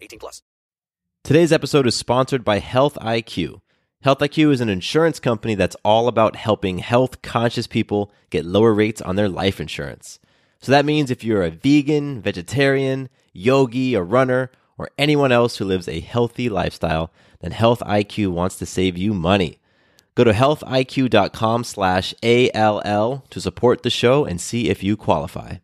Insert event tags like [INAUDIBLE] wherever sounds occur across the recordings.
18 plus. Today's episode is sponsored by Health IQ. Health IQ is an insurance company that's all about helping health conscious people get lower rates on their life insurance. So that means if you're a vegan, vegetarian, yogi, a runner, or anyone else who lives a healthy lifestyle, then Health IQ wants to save you money. Go to healthiq.com slash ALL to support the show and see if you qualify.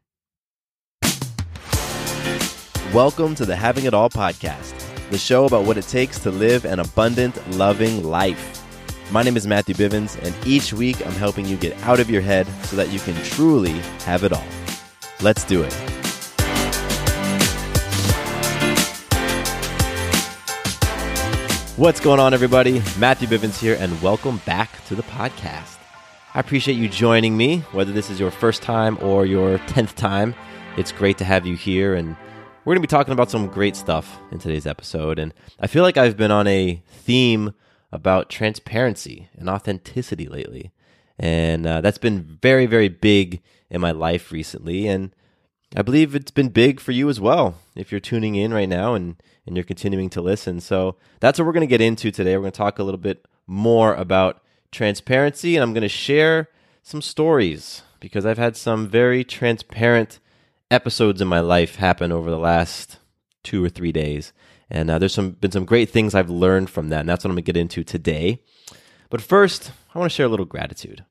Welcome to the Having It All podcast, the show about what it takes to live an abundant, loving life. My name is Matthew Bivens, and each week I'm helping you get out of your head so that you can truly have it all. Let's do it. What's going on, everybody? Matthew Bivens here, and welcome back to the podcast. I appreciate you joining me, whether this is your first time or your 10th time. It's great to have you here, and we're going to be talking about some great stuff in today's episode. And I feel like I've been on a theme about transparency and authenticity lately. And uh, that's been very, very big in my life recently. And I believe it's been big for you as well if you're tuning in right now and, and you're continuing to listen. So that's what we're going to get into today. We're going to talk a little bit more about transparency and I'm going to share some stories because I've had some very transparent episodes in my life happen over the last two or three days. And uh, there's some been some great things I've learned from that, and that's what I'm gonna get into today. But first, I want to share a little gratitude.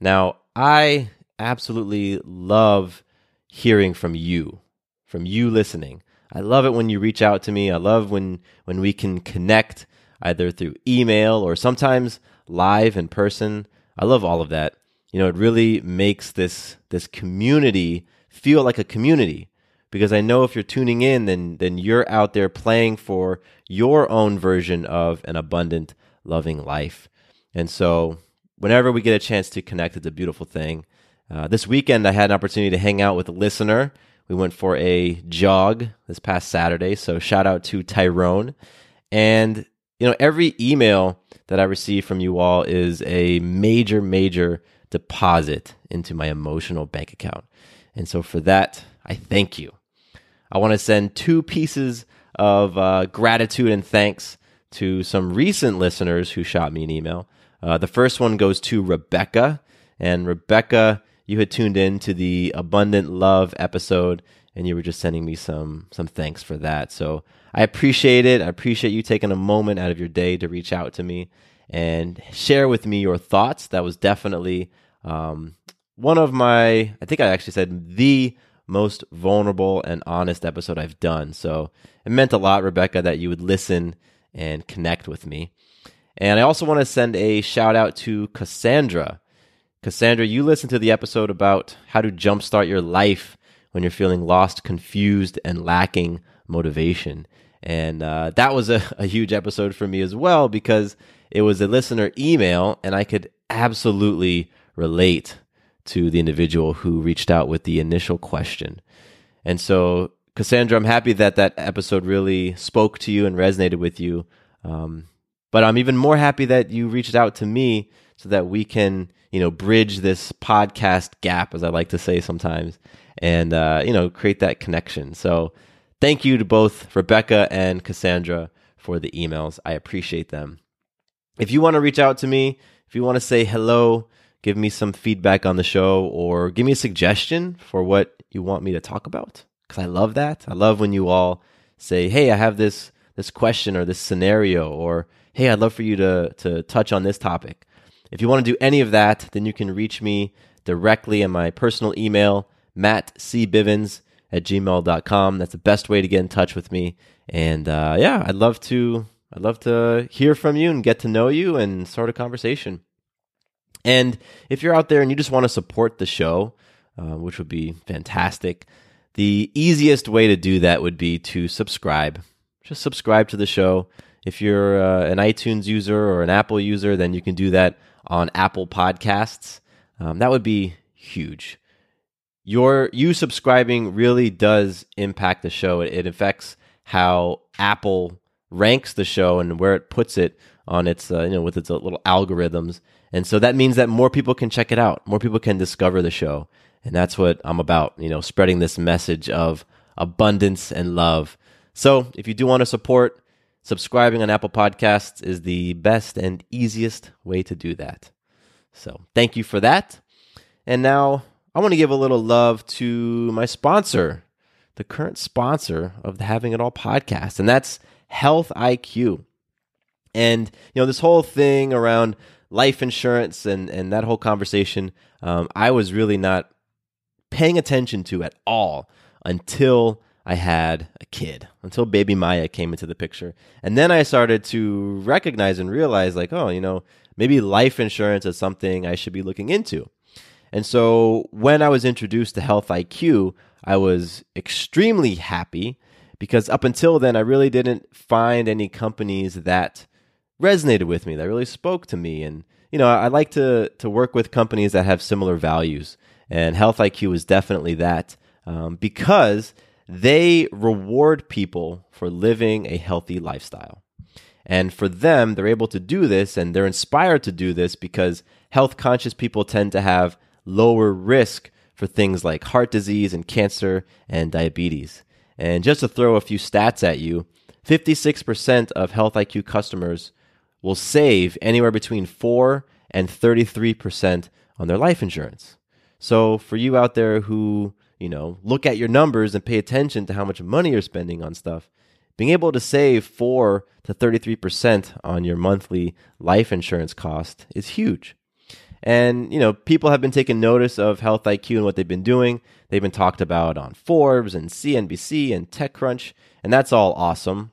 Now, I absolutely love hearing from you, from you listening. I love it when you reach out to me. I love when when we can connect either through email or sometimes live in person. I love all of that. You know, it really makes this this community feel like a community because I know if you're tuning in, then then you're out there playing for your own version of an abundant, loving life. And so, whenever we get a chance to connect, it's a beautiful thing. Uh, this weekend, I had an opportunity to hang out with a listener. We went for a jog this past Saturday. So shout out to Tyrone. And you know, every email that I receive from you all is a major, major deposit into my emotional bank account. And so for that, I thank you. I want to send two pieces of uh, gratitude and thanks to some recent listeners who shot me an email. Uh, the first one goes to Rebecca. And Rebecca, you had tuned in to the Abundant Love episode, and you were just sending me some some thanks for that. So I appreciate it. I appreciate you taking a moment out of your day to reach out to me and share with me your thoughts. That was definitely um, one of my, I think I actually said the most vulnerable and honest episode I've done. So it meant a lot, Rebecca, that you would listen and connect with me. And I also want to send a shout out to Cassandra. Cassandra, you listened to the episode about how to jumpstart your life when you're feeling lost, confused, and lacking motivation. And uh, that was a, [LAUGHS] a huge episode for me as well because it was a listener email and I could absolutely relate to the individual who reached out with the initial question. And so, Cassandra, I'm happy that that episode really spoke to you and resonated with you. Um, but I'm even more happy that you reached out to me so that we can, you know, bridge this podcast gap, as I like to say sometimes, and uh, you know, create that connection. So, thank you to both Rebecca and Cassandra for the emails. I appreciate them. If you want to reach out to me, if you want to say hello, give me some feedback on the show or give me a suggestion for what you want me to talk about because I love that. I love when you all say, "Hey, I have this this question or this scenario," or "Hey, I'd love for you to to touch on this topic." If you want to do any of that, then you can reach me directly in my personal email, mattcbivens at gmail.com. That's the best way to get in touch with me. And uh, yeah, I'd love to I'd love to hear from you and get to know you and start a conversation. And if you're out there and you just want to support the show, uh, which would be fantastic, the easiest way to do that would be to subscribe. Just subscribe to the show. If you're uh, an iTunes user or an Apple user, then you can do that on Apple Podcasts. Um, that would be huge. Your you subscribing really does impact the show. It, it affects how Apple ranks the show and where it puts it on its uh, you know with its little algorithms. And so that means that more people can check it out. More people can discover the show. And that's what I'm about, you know, spreading this message of abundance and love. So, if you do want to support, subscribing on Apple Podcasts is the best and easiest way to do that. So, thank you for that. And now I want to give a little love to my sponsor, the current sponsor of the Having It All podcast, and that's Health IQ. And you know this whole thing around life insurance and and that whole conversation, um, I was really not paying attention to at all until I had a kid, until baby Maya came into the picture, and then I started to recognize and realize, like, oh, you know, maybe life insurance is something I should be looking into. And so when I was introduced to Health IQ, I was extremely happy because up until then, I really didn't find any companies that resonated with me, that really spoke to me. And, you know, I like to, to work with companies that have similar values. And Health IQ is definitely that um, because they reward people for living a healthy lifestyle. And for them, they're able to do this and they're inspired to do this because health conscious people tend to have lower risk for things like heart disease and cancer and diabetes. And just to throw a few stats at you, 56% of Health IQ customers will save anywhere between 4 and 33% on their life insurance. So for you out there who, you know, look at your numbers and pay attention to how much money you're spending on stuff, being able to save 4 to 33% on your monthly life insurance cost is huge. And, you know, people have been taking notice of Health IQ and what they've been doing. They've been talked about on Forbes and CNBC and TechCrunch, and that's all awesome.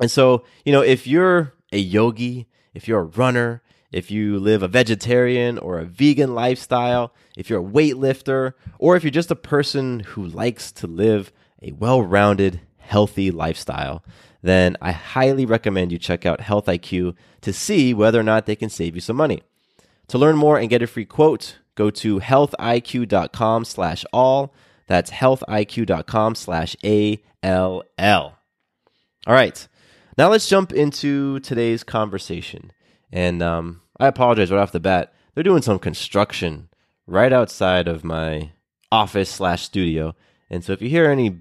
And so, you know, if you're a yogi, if you're a runner, if you live a vegetarian or a vegan lifestyle, if you're a weightlifter, or if you're just a person who likes to live a well rounded, healthy lifestyle, then I highly recommend you check out Health IQ to see whether or not they can save you some money. To learn more and get a free quote, go to healthiq.com slash all. That's healthiq.com slash A-L-L. All right. Now let's jump into today's conversation. And um, I apologize right off the bat. They're doing some construction right outside of my office slash studio. And so if you hear any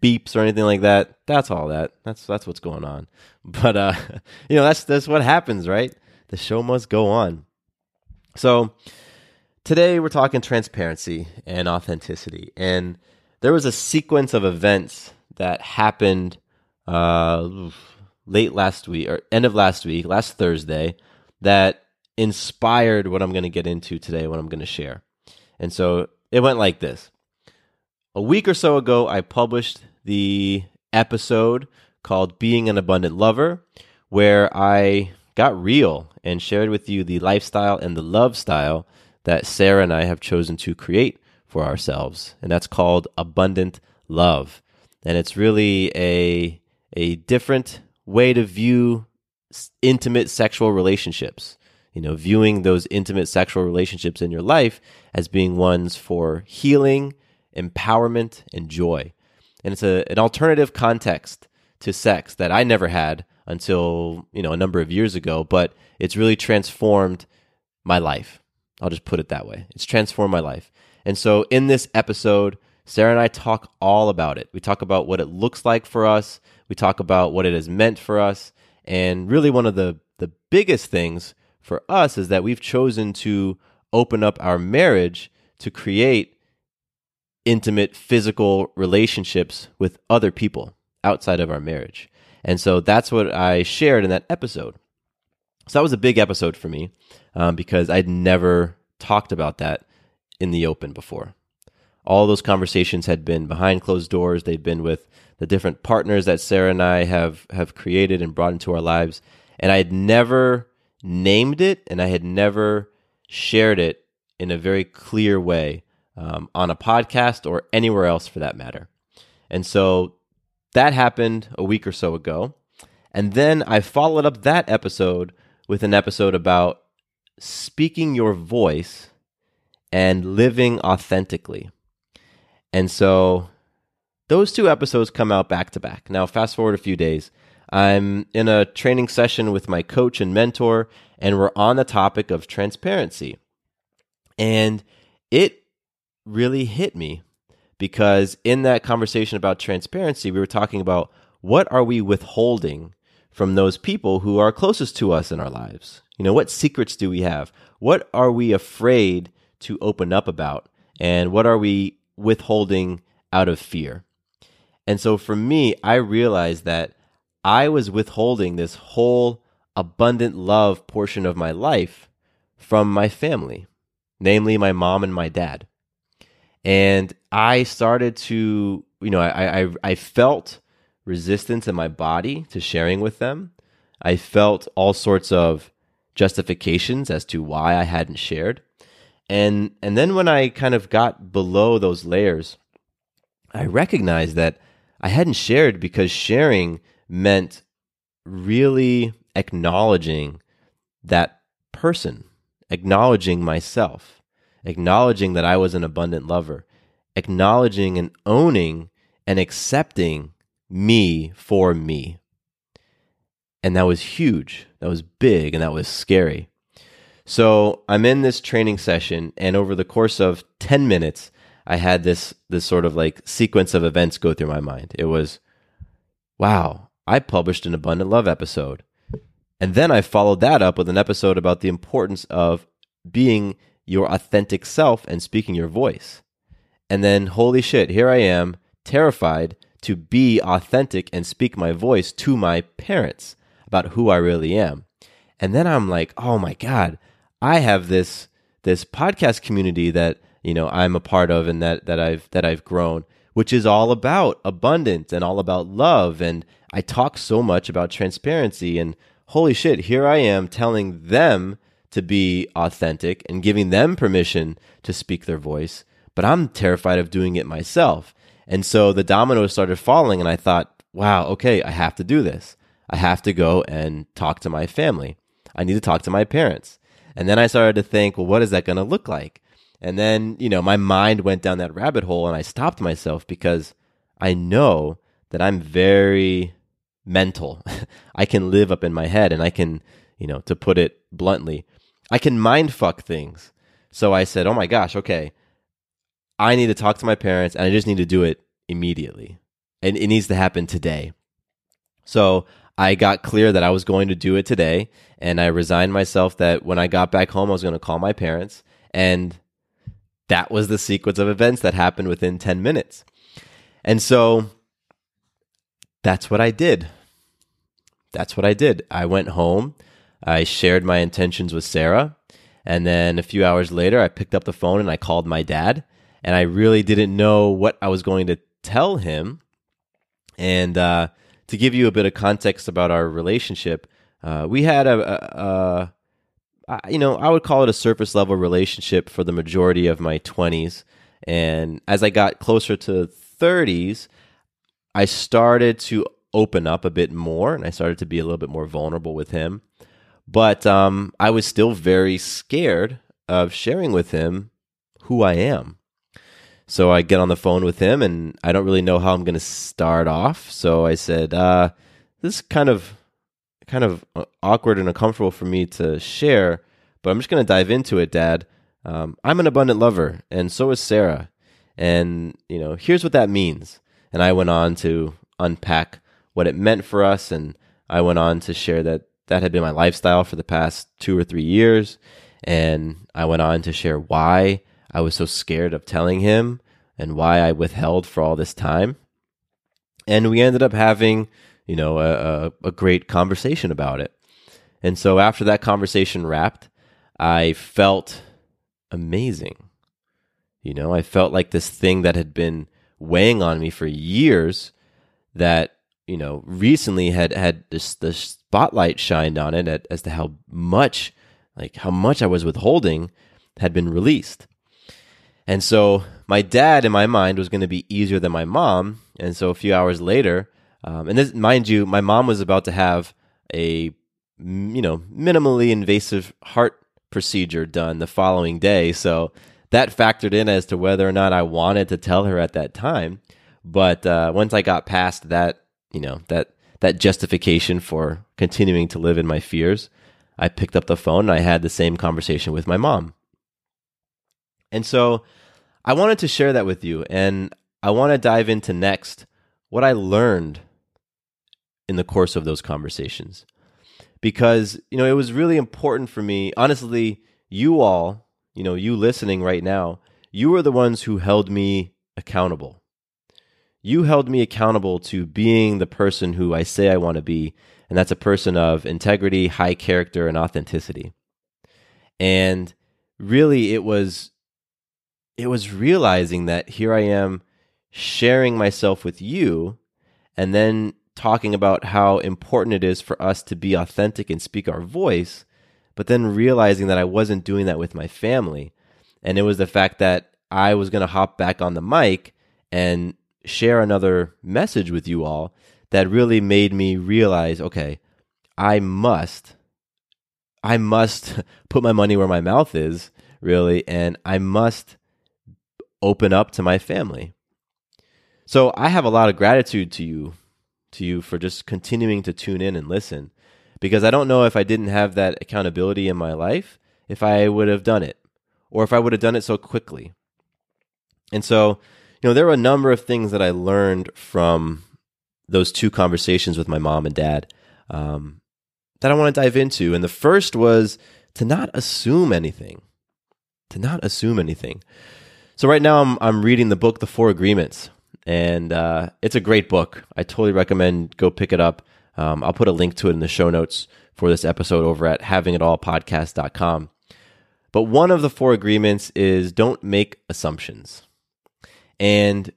beeps or anything like that, that's all that. That's that's what's going on. [LAUGHS] But uh, [LAUGHS] you know, that's that's what happens, right? The show must go on. So today we're talking transparency and authenticity. And there was a sequence of events that happened uh, late last week or end of last week, last Thursday, that inspired what I'm going to get into today, what I'm going to share. And so it went like this. A week or so ago, I published the episode called Being an Abundant Lover, where I got real and shared with you the lifestyle and the love style that Sarah and I have chosen to create for ourselves. And that's called Abundant Love. And it's really a, a different way to view intimate sexual relationships. You know, viewing those intimate sexual relationships in your life as being ones for healing, empowerment, and joy. And it's a, an alternative context to sex that I never had until, you know, a number of years ago, but it's really transformed my life. I'll just put it that way. It's transformed my life. And so in this episode, Sarah and I talk all about it. We talk about what it looks like for us. We talk about what it has meant for us. And really, one of the, the biggest things for us is that we've chosen to open up our marriage to create intimate physical relationships with other people outside of our marriage. And so that's what I shared in that episode. So that was a big episode for me um, because I'd never talked about that in the open before. All those conversations had been behind closed doors. They'd been with the different partners that Sarah and I have have created and brought into our lives, and I had never named it, and I had never shared it in a very clear way um, on a podcast or anywhere else for that matter. And so that happened a week or so ago. And then I followed up that episode with an episode about speaking your voice and living authentically. And so those two episodes come out back to back. Now, fast forward a few days. I'm in a training session with my coach and mentor, and we're on the topic of transparency. And it really hit me because in that conversation about transparency, we were talking about what are we withholding from those people who are closest to us in our lives? You know, what secrets do we have? What are we afraid to open up about? And what are we withholding out of fear? And so for me, I realized that I was withholding this whole abundant love portion of my life from my family, namely my mom and my dad. And I started to, you know, I, I, I felt resistance in my body to sharing with them. I felt all sorts of justifications as to why I hadn't shared. And and then when I kind of got below those layers, I recognized that I hadn't shared because sharing meant really acknowledging that person, acknowledging myself, acknowledging that I was an abundant lover, acknowledging and owning and accepting me for me. And that was huge. That was big and that was scary. So I'm in this training session, and over the course of 10 minutes, I had this this sort of like sequence of events go through my mind. It was, wow, I published an abundant love episode. And then I followed that up with an episode about the importance of being your authentic self and speaking your voice. And then, holy shit, here I am, terrified to be authentic and speak my voice to my parents about who I really am. And then I'm like, oh my God, I have this this podcast community that, you know, I'm a part of and that that I've that I've grown, which is all about abundance and all about love. And I talk so much about transparency and holy shit, here I am telling them to be authentic and giving them permission to speak their voice, but I'm terrified of doing it myself. And so the dominoes started falling, and I thought, wow, okay, I have to do this. I have to go and talk to my family. I need to talk to my parents. And then I started to think, well, what is that going to look like? And then, you know, my mind went down that rabbit hole and I stopped myself because I know that I'm very mental. [LAUGHS] I can live up in my head and I can, you know, to put it bluntly, I can mind fuck things. So I said, oh my gosh, okay, I need to talk to my parents and I just need to do it immediately. And it needs to happen today. So I got clear that I was going to do it today. And I resigned myself that when I got back home, I was going to call my parents. And that was the sequence of events that happened within 10 minutes. And so that's what I did. That's what I did. I went home. I shared my intentions with Sarah. And then a few hours later, I picked up the phone and I called my dad. And I really didn't know what I was going to tell him. And uh, to give you a bit of context about our relationship, uh, we had a, a, a you know, I would call it a surface level relationship for the majority of my 20s. And as I got closer to 30s, I started to open up a bit more and I started to be a little bit more vulnerable with him. But um, I was still very scared of sharing with him who I am. So I get on the phone with him and I don't really know how I'm going to start off. So I said, uh, this is kind of kind of uh, awkward and uncomfortable for me to share, but I'm just going to dive into it, Dad. Um, I'm an abundant lover, and so is Sarah. And, you know, here's what that means. And I went on to unpack what it meant for us. And I went on to share that that had been my lifestyle for the past two or three years. And I went on to share why I was so scared of telling him and why I withheld for all this time. And we ended up having, you know, a, a, great conversation about it. And so after that conversation wrapped, I felt amazing. You know, I felt like this thing that had been weighing on me for years that, you know, recently had had this the spotlight shined on it as to how much like how much I was withholding had been released. And so my dad in my mind was going to be easier than my mom. And so a few hours later, um, and this, mind you, my mom was about to have a, you know, minimally invasive heart procedure done the following day. So that factored in as to whether or not I wanted to tell her at that time. But uh, once I got past that, you know, that that justification for continuing to live in my fears, I picked up the phone and I had the same conversation with my mom. And so I wanted to share that with you. And I want to dive into next what I learned in the course of those conversations. Because, you know, it was really important for me. Honestly, you all, you know, you listening right now, you are the ones who held me accountable. You held me accountable to being the person who I say I want to be, and that's a person of integrity, high character, and authenticity. And really, it was it was realizing that here I am sharing myself with you and then talking about how important it is for us to be authentic and speak our voice, but then realizing that I wasn't doing that with my family. And it was the fact that I was going to hop back on the mic and share another message with you all that really made me realize okay, I must, I must [LAUGHS] put my money where my mouth is, really, and I must open up to my family. So I have a lot of gratitude to you, to you for just continuing to tune in and listen, because I don't know if I didn't have that accountability in my life, if I would have done it, or if I would have done it so quickly. And so, you know, there were a number of things that I learned from those two conversations with my mom and dad um, that I want to dive into. And the first was to not assume anything, to not assume anything. So right now I'm I'm reading the book The Four Agreements, and uh, it's a great book. I totally recommend go pick it up. Um, I'll put a link to it in the show notes for this episode over at havingitallpodcast.com. But one of the four agreements is don't make assumptions. And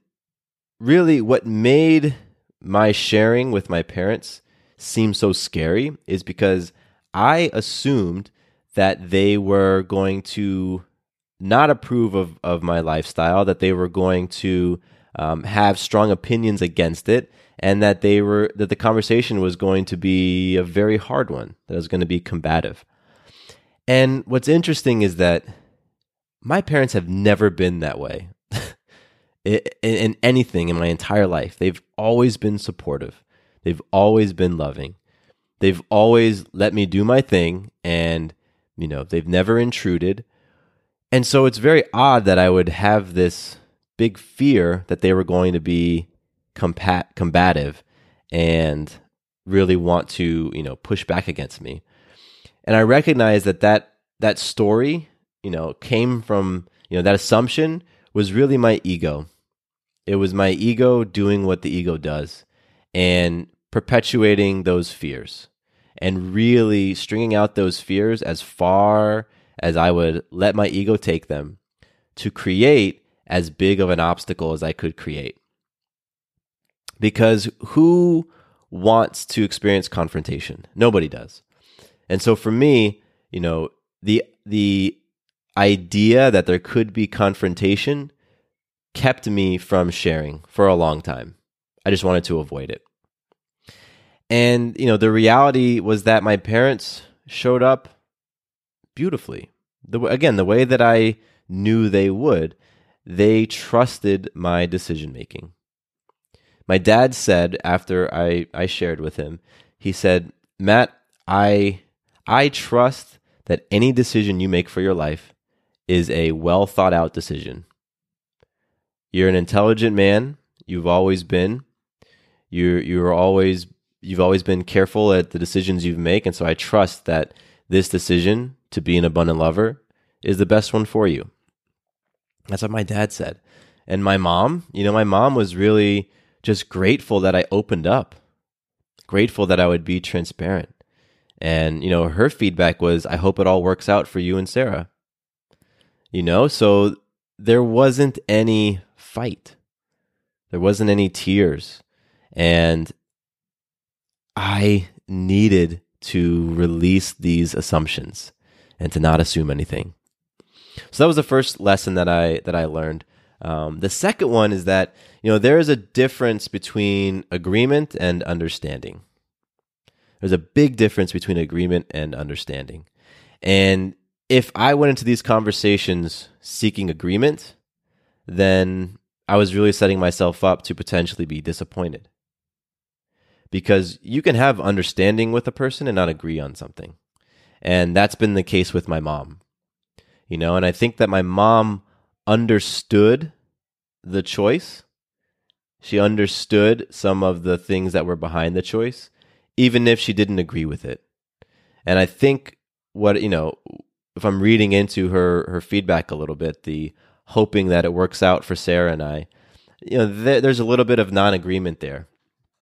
really, what made my sharing with my parents seem so scary is because I assumed that they were going to not approve of, of my lifestyle, that they were going to um, have strong opinions against it, and that they were that the conversation was going to be a very hard one, that was going to be combative. And what's interesting is that my parents have never been that way [LAUGHS] in, in anything in my entire life. They've always been supportive. They've always been loving. They've always let me do my thing, and you know they've never intruded and so it's very odd that I would have this big fear that they were going to be compat- combative and really want to, you know, push back against me. And I recognize that that that story, you know, came from, you know, that assumption was really my ego. It was my ego doing what the ego does and perpetuating those fears and really stringing out those fears as far as I would let my ego take them to create as big of an obstacle as I could create. Because who wants to experience confrontation? Nobody does. And so for me, you know, the the idea that there could be confrontation kept me from sharing for a long time. I just wanted to avoid it. And, you know, the reality was that my parents showed up beautifully. The, again, the way that I knew they would, they trusted my decision making. My dad said after I, I shared with him, he said, Matt, I I trust that any decision you make for your life is a well thought out decision. You're an intelligent man. You've always been. You're you're always you've always been careful at the decisions you make, and so I trust that this decision to be an abundant lover is the best one for you. That's what my dad said. And my mom, you know, my mom was really just grateful that I opened up, grateful that I would be transparent. And, you know, her feedback was, I hope it all works out for you and Sarah. You know, so there wasn't any fight, there wasn't any tears. And I needed to release these assumptions and to not assume anything. So that was the first lesson that I that I learned. Um, the second one is that you know there is a difference between agreement and understanding. There's a big difference between agreement and understanding. And if I went into these conversations seeking agreement, then I was really setting myself up to potentially be disappointed. Because you can have understanding with a person and not agree on something. And that's been the case with my mom. You know, and I think that my mom understood the choice. She understood some of the things that were behind the choice even if she didn't agree with it. And I think what, you know, if I'm reading into her her feedback a little bit, the hoping that it works out for Sarah and I, you know, th- there's a little bit of non-agreement there.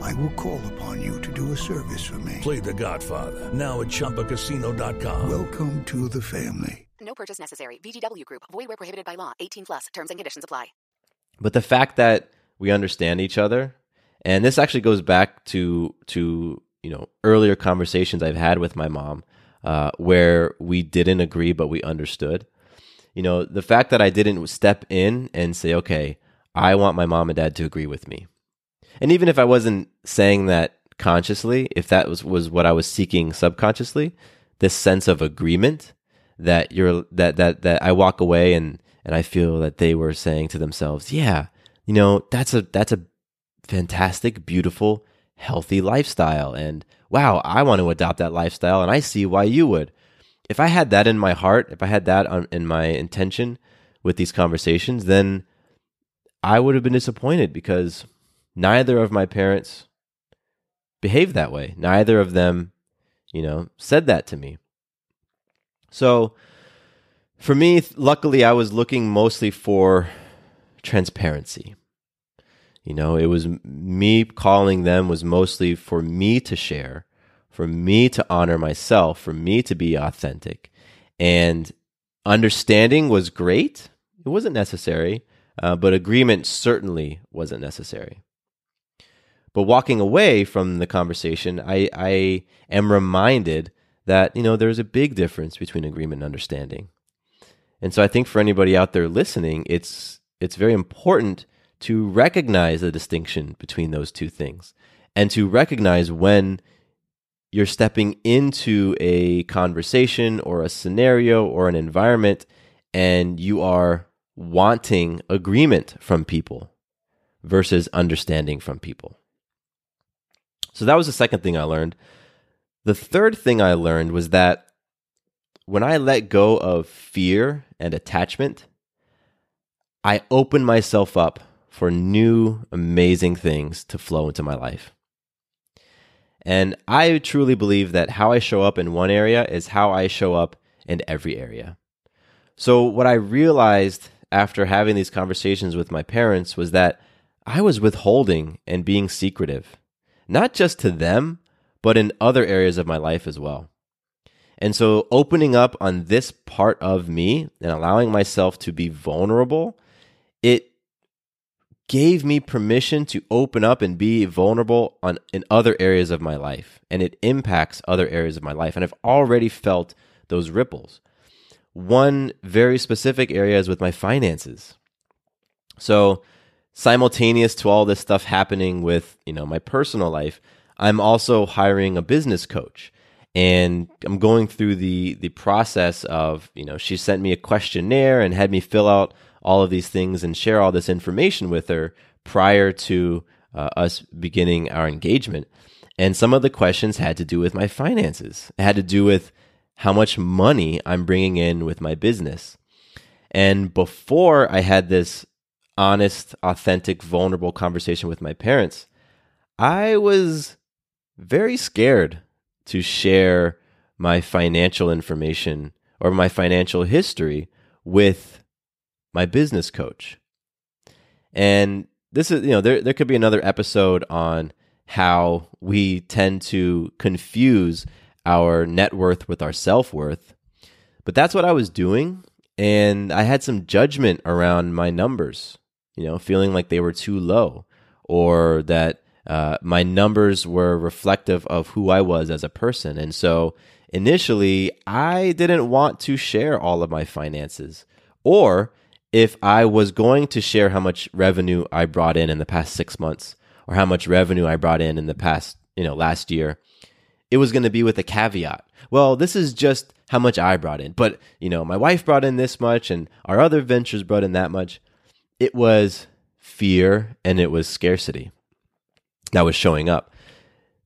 I will call upon you to do a service for me. Play The Godfather now at ChumbaCasino.com. Welcome to the family. No purchase necessary. VGW Group. Void where prohibited by law. 18 plus. Terms and conditions apply. But the fact that we understand each other, and this actually goes back to to you know earlier conversations I've had with my mom, uh, where we didn't agree but we understood. You know, the fact that I didn't step in and say, okay, I want my mom and dad to agree with me. And even if I wasn't saying that consciously, if that was, was what I was seeking subconsciously, this sense of agreement that you're that that that I walk away and and I feel that they were saying to themselves, yeah, you know, that's a that's a fantastic, beautiful, healthy lifestyle and wow, I want to adopt that lifestyle and I see why you would. If I had that in my heart, if I had that on, in my intention with these conversations, then I would have been disappointed because neither of my parents behaved that way. Neither of them, you know, said that to me. So for me, luckily, I was looking mostly for transparency. You know, it was me calling them was mostly for me to share, for me to honor myself, for me to be authentic. And understanding was great. It wasn't necessary, uh, but agreement certainly wasn't necessary. But walking away from the conversation, I, I am reminded that, you know, there's a big difference between agreement and understanding. And so I think for anybody out there listening, it's, it's very important to recognize the distinction between those two things and to recognize when you're stepping into a conversation or a scenario or an environment and you are wanting agreement from people versus understanding from people. So that was the second thing I learned. The third thing I learned was that when I let go of fear and attachment, I open myself up for new, amazing things to flow into my life. And I truly believe that how I show up in one area is how I show up in every area. So, what I realized after having these conversations with my parents was that I was withholding and being secretive, not just to them, but in other areas of my life as well. And so, opening up on this part of me and allowing myself to be vulnerable, it gave me permission to open up and be vulnerable on in other areas of my life and it impacts other areas of my life and I've already felt those ripples. One very specific area is with my finances. So simultaneous to all this stuff happening with, you know, my personal life, I'm also hiring a business coach and I'm going through the the process of, you know, she sent me a questionnaire and had me fill out all of these things and share all this information with her prior to uh, us beginning our engagement. And some of the questions had to do with my finances. It had to do with how much money I'm bringing in with my business. And before I had this honest, authentic, vulnerable conversation with my parents, I was very scared to share my financial information or my financial history with my business coach. And this is, you know, there, there could be another episode on how we tend to confuse our net worth with our self worth. But that's what I was doing. And I had some judgment around my numbers, you know, feeling like they were too low or that uh, my numbers were reflective of who I was as a person. And so initially, I didn't want to share all of my finances or if I was going to share how much revenue I brought in in the past six months or how much revenue I brought in in the past, you know, last year, it was going to be with a caveat. Well, this is just how much I brought in, but, you know, my wife brought in this much and our other ventures brought in that much. It was fear and it was scarcity that was showing up.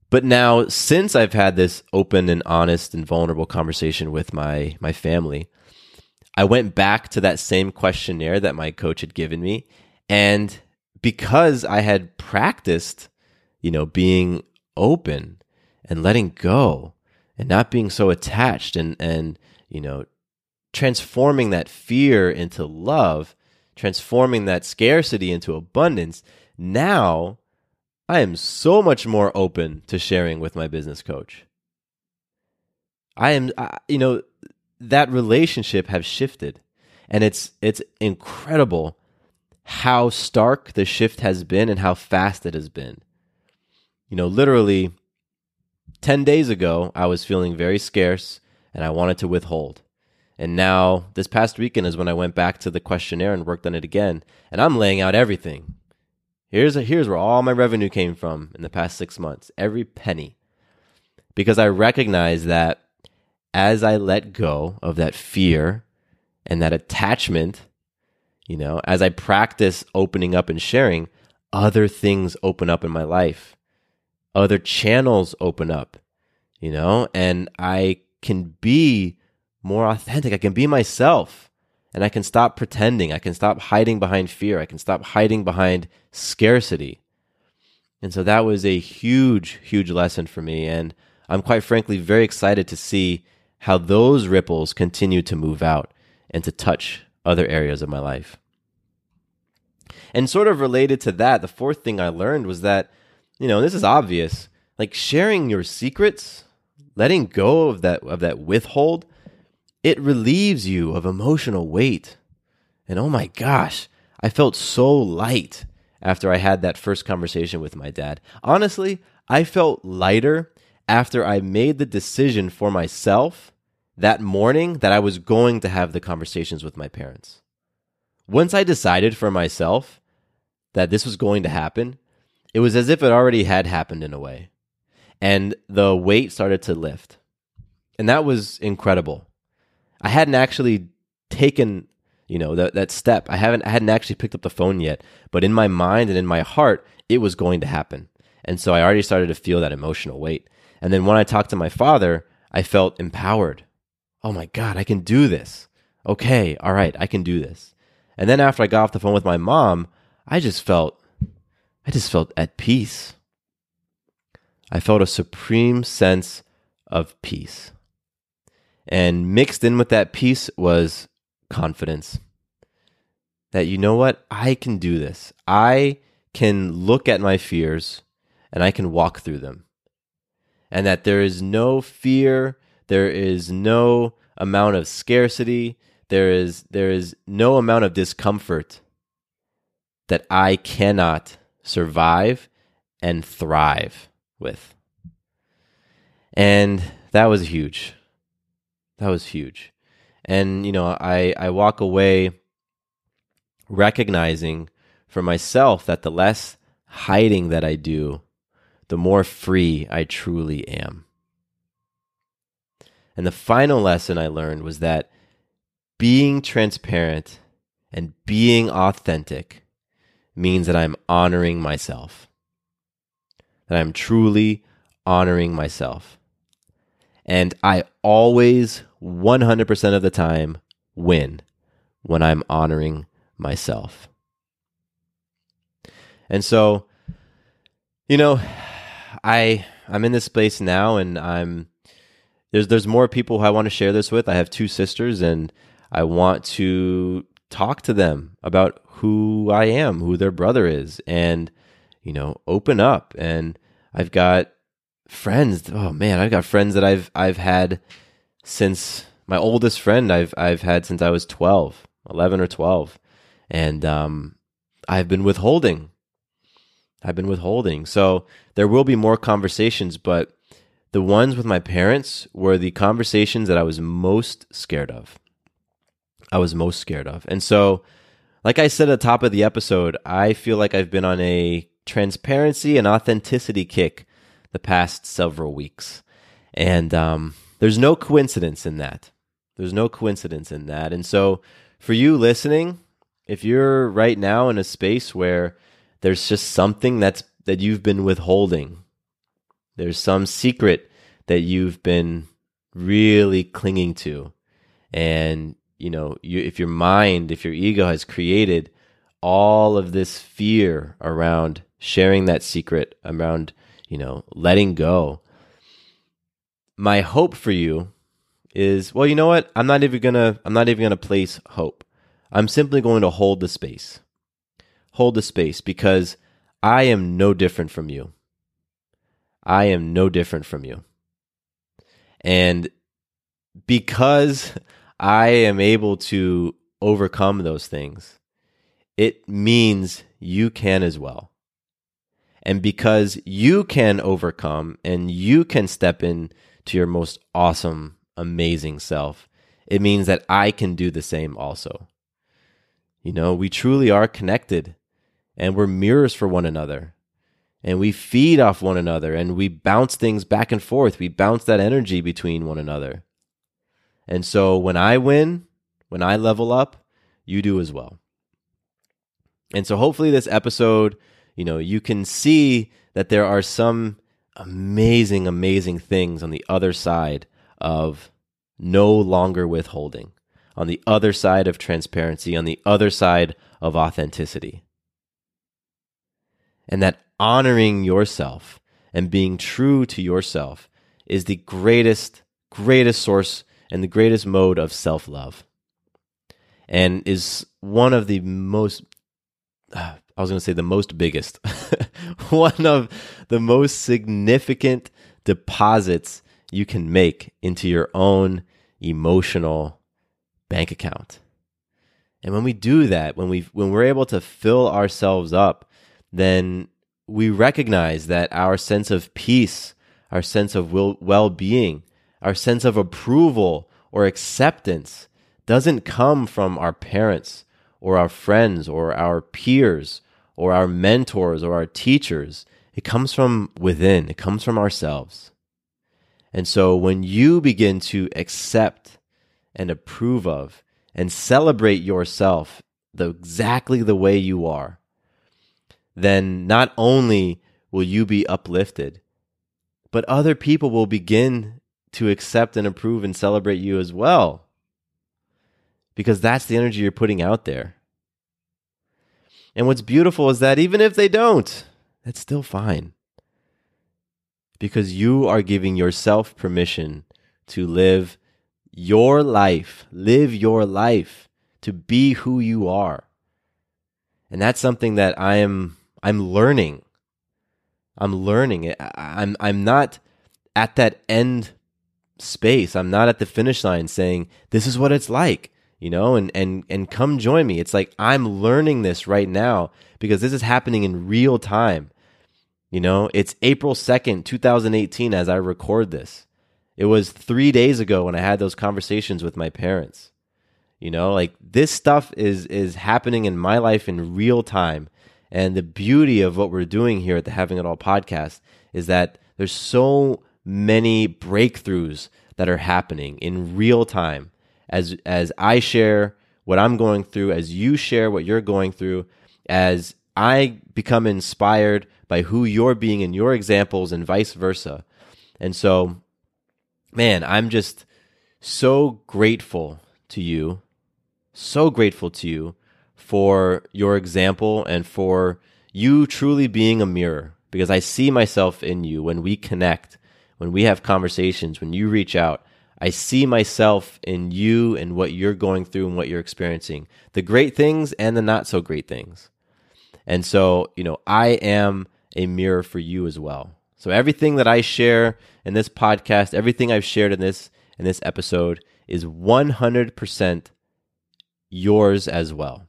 But now, since I've had this open and honest and vulnerable conversation with my my family, I went back to that same questionnaire that my coach had given me. And because I had practiced, you know, being open and letting go and not being so attached and, and, you know, transforming that fear into love, transforming that scarcity into abundance, now I am so much more open to sharing with my business coach. I am, you know, that relationship have shifted. And it's it's incredible how stark the shift has been and how fast it has been. You know, literally 10 days ago, I was feeling very scarce and I wanted to withhold. And now, this past weekend is when I went back to the questionnaire and worked on it again. And I'm laying out everything. Here's, a, here's where all my revenue came from in the past six months, every penny. Because I recognize that as I let go of that fear and that attachment, you know, as I practice opening up and sharing, other things open up in my life. Other channels open up, you know, and I can be more authentic. I can be myself and I can stop pretending. I can stop hiding behind fear. I can stop hiding behind scarcity. And so that was a huge, huge lesson for me. And I'm quite frankly very excited to see how those ripples continue to move out and to touch other areas of my life. And sort of related to that, the fourth thing I learned was that, you know, this is obvious, like sharing your secrets, letting go of that of that withhold, it relieves you of emotional weight. And oh my gosh, I felt so light after I had that first conversation with my dad. Honestly, I felt lighter after I made the decision for myself that morning that I was going to have the conversations with my parents. Once I decided for myself that this was going to happen, it was as if it already had happened in a way. and the weight started to lift. And that was incredible. I hadn't actually taken, you know, that that step. I haven't I hadn't actually picked up the phone yet, but in my mind and in my heart, it was going to happen. And so I already started to feel that emotional weight. And then when I talked to my father, I felt empowered. Oh my God, I can do this. Okay, all right, I can do this. And then after I got off the phone with my mom, I just felt, I just felt at peace. I felt a supreme sense of peace. And mixed in with that peace was confidence that, you know what, I can do this. I can look at my fears and I can walk through them. And that there is no fear, there is no amount of scarcity, there is there is no amount of discomfort that I cannot survive and thrive with. And that was huge. That was huge. And you know, I I walk away recognizing for myself that the less hiding that I do, the more free I truly am. And the final lesson I learned was that being transparent and being authentic means that I'm honoring myself, that I'm truly honoring myself. And I always, 100% of the time, win when I'm honoring myself. And so, you know, I I'm in this space now and I'm there's there's more people who I want to share this with. I have two sisters and I want to talk to them about who I am, who their brother is and you know, open up and I've got friends. Oh man, I've got friends that I've I've had since my oldest friend I've I've had since I was 12, 11 or 12. And um I've been withholding I've been withholding. So there will be more conversations, but the ones with my parents were the conversations that I was most scared of. I was most scared of. And so, like I said at the top of the episode, I feel like I've been on a transparency and authenticity kick the past several weeks. And um, there's no coincidence in that. There's no coincidence in that. And so, for you listening, if you're right now in a space where there's just something that's that you've been withholding. There's some secret that you've been really clinging to. And, you know, you, if your mind, if your ego has created all of this fear around sharing that secret, around, you know, letting go, my hope for you is, well, you know what? I'm not even gonna, I'm not even gonna place hope. I'm simply going to hold the space hold the space because I am no different from you. I am no different from you. And because I am able to overcome those things, it means you can as well. And because you can overcome and you can step in to your most awesome, amazing self, it means that I can do the same also. You know, we truly are connected and we're mirrors for one another. And we feed off one another and we bounce things back and forth. We bounce that energy between one another. And so when I win, when I level up, you do as well. And so hopefully this episode, you know, you can see that there are some amazing, amazing things on the other side of no longer withholding, on the other side of transparency, on the other side of authenticity and that honoring yourself and being true to yourself is the greatest, greatest source and the greatest mode of self love. And is one of the most, uh, I was going to say the most biggest, [LAUGHS] one of the most significant deposits you can make into your own emotional bank account. And when we do that, when we when we're able to fill ourselves up then we recognize that our sense of peace, our sense of well being, our sense of approval or acceptance doesn't come from our parents or our friends or our peers or our mentors or our teachers. It comes from within, it comes from ourselves. And so when you begin to accept and approve of and celebrate yourself the exactly the way you are, then not only will you be uplifted, but other people will begin to accept and approve and celebrate you as well. Because that's the energy you're putting out there. And what's beautiful is that even if they don't, that's still fine. Because you are giving yourself permission to live your life, live your life, to be who you are. And that's something that I am I'm learning. I'm learning it. I'm I'm not at that end space. I'm not at the finish line saying this is what it's like, you know, and and and come join me. It's like I'm learning this right now because this is happening in real time. You know, it's April 2nd, 2018 as I record this. It was 3 days ago when I had those conversations with my parents. You know, like this stuff is is happening in my life in real time. And the beauty of what we're doing here at the Having It All podcast is that there's so many breakthroughs that are happening in real time as as I share what I'm going through, as you share what you're going through, as I become inspired by who you're being in your examples and vice versa. And so, man, I'm just so grateful to you, so grateful to you for your example and for you truly being a mirror because I see myself in you when we connect when we have conversations, when you reach out, I see myself in you and what you're going through and what you're experiencing, the great things and the not so great things. And so, you know, I am a mirror for you as well. So everything that I share in this podcast, everything I've shared in this in this episode is 100% yours as well.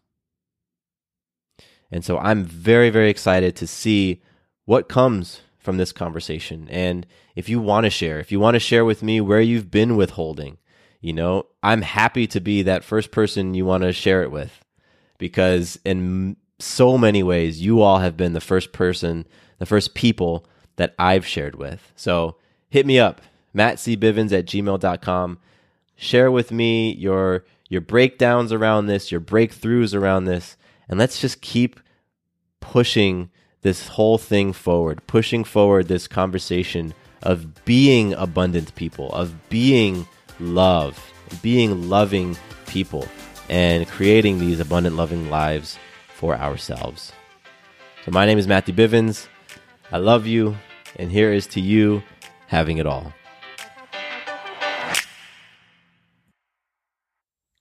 And so I'm very very excited to see what comes from this conversation. And if you want to share, if you want to share with me where you've been withholding, you know, I'm happy to be that first person you want to share it with because in so many ways, you all have been the first person, the first people that I've shared with. So hit me up, mattcbivens at gmail.com. Share with me your your breakdowns around this, your breakthroughs around this, and let's just keep pushing this whole thing forward, pushing forward this conversation of being abundant people, of being love, being loving people, and creating these abundant, loving lives for ourselves. So, my name is Matthew Bivens. I love you, and here is to you having it all.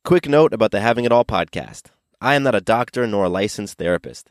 Quick note about the Having It All podcast I am not a doctor nor a licensed therapist.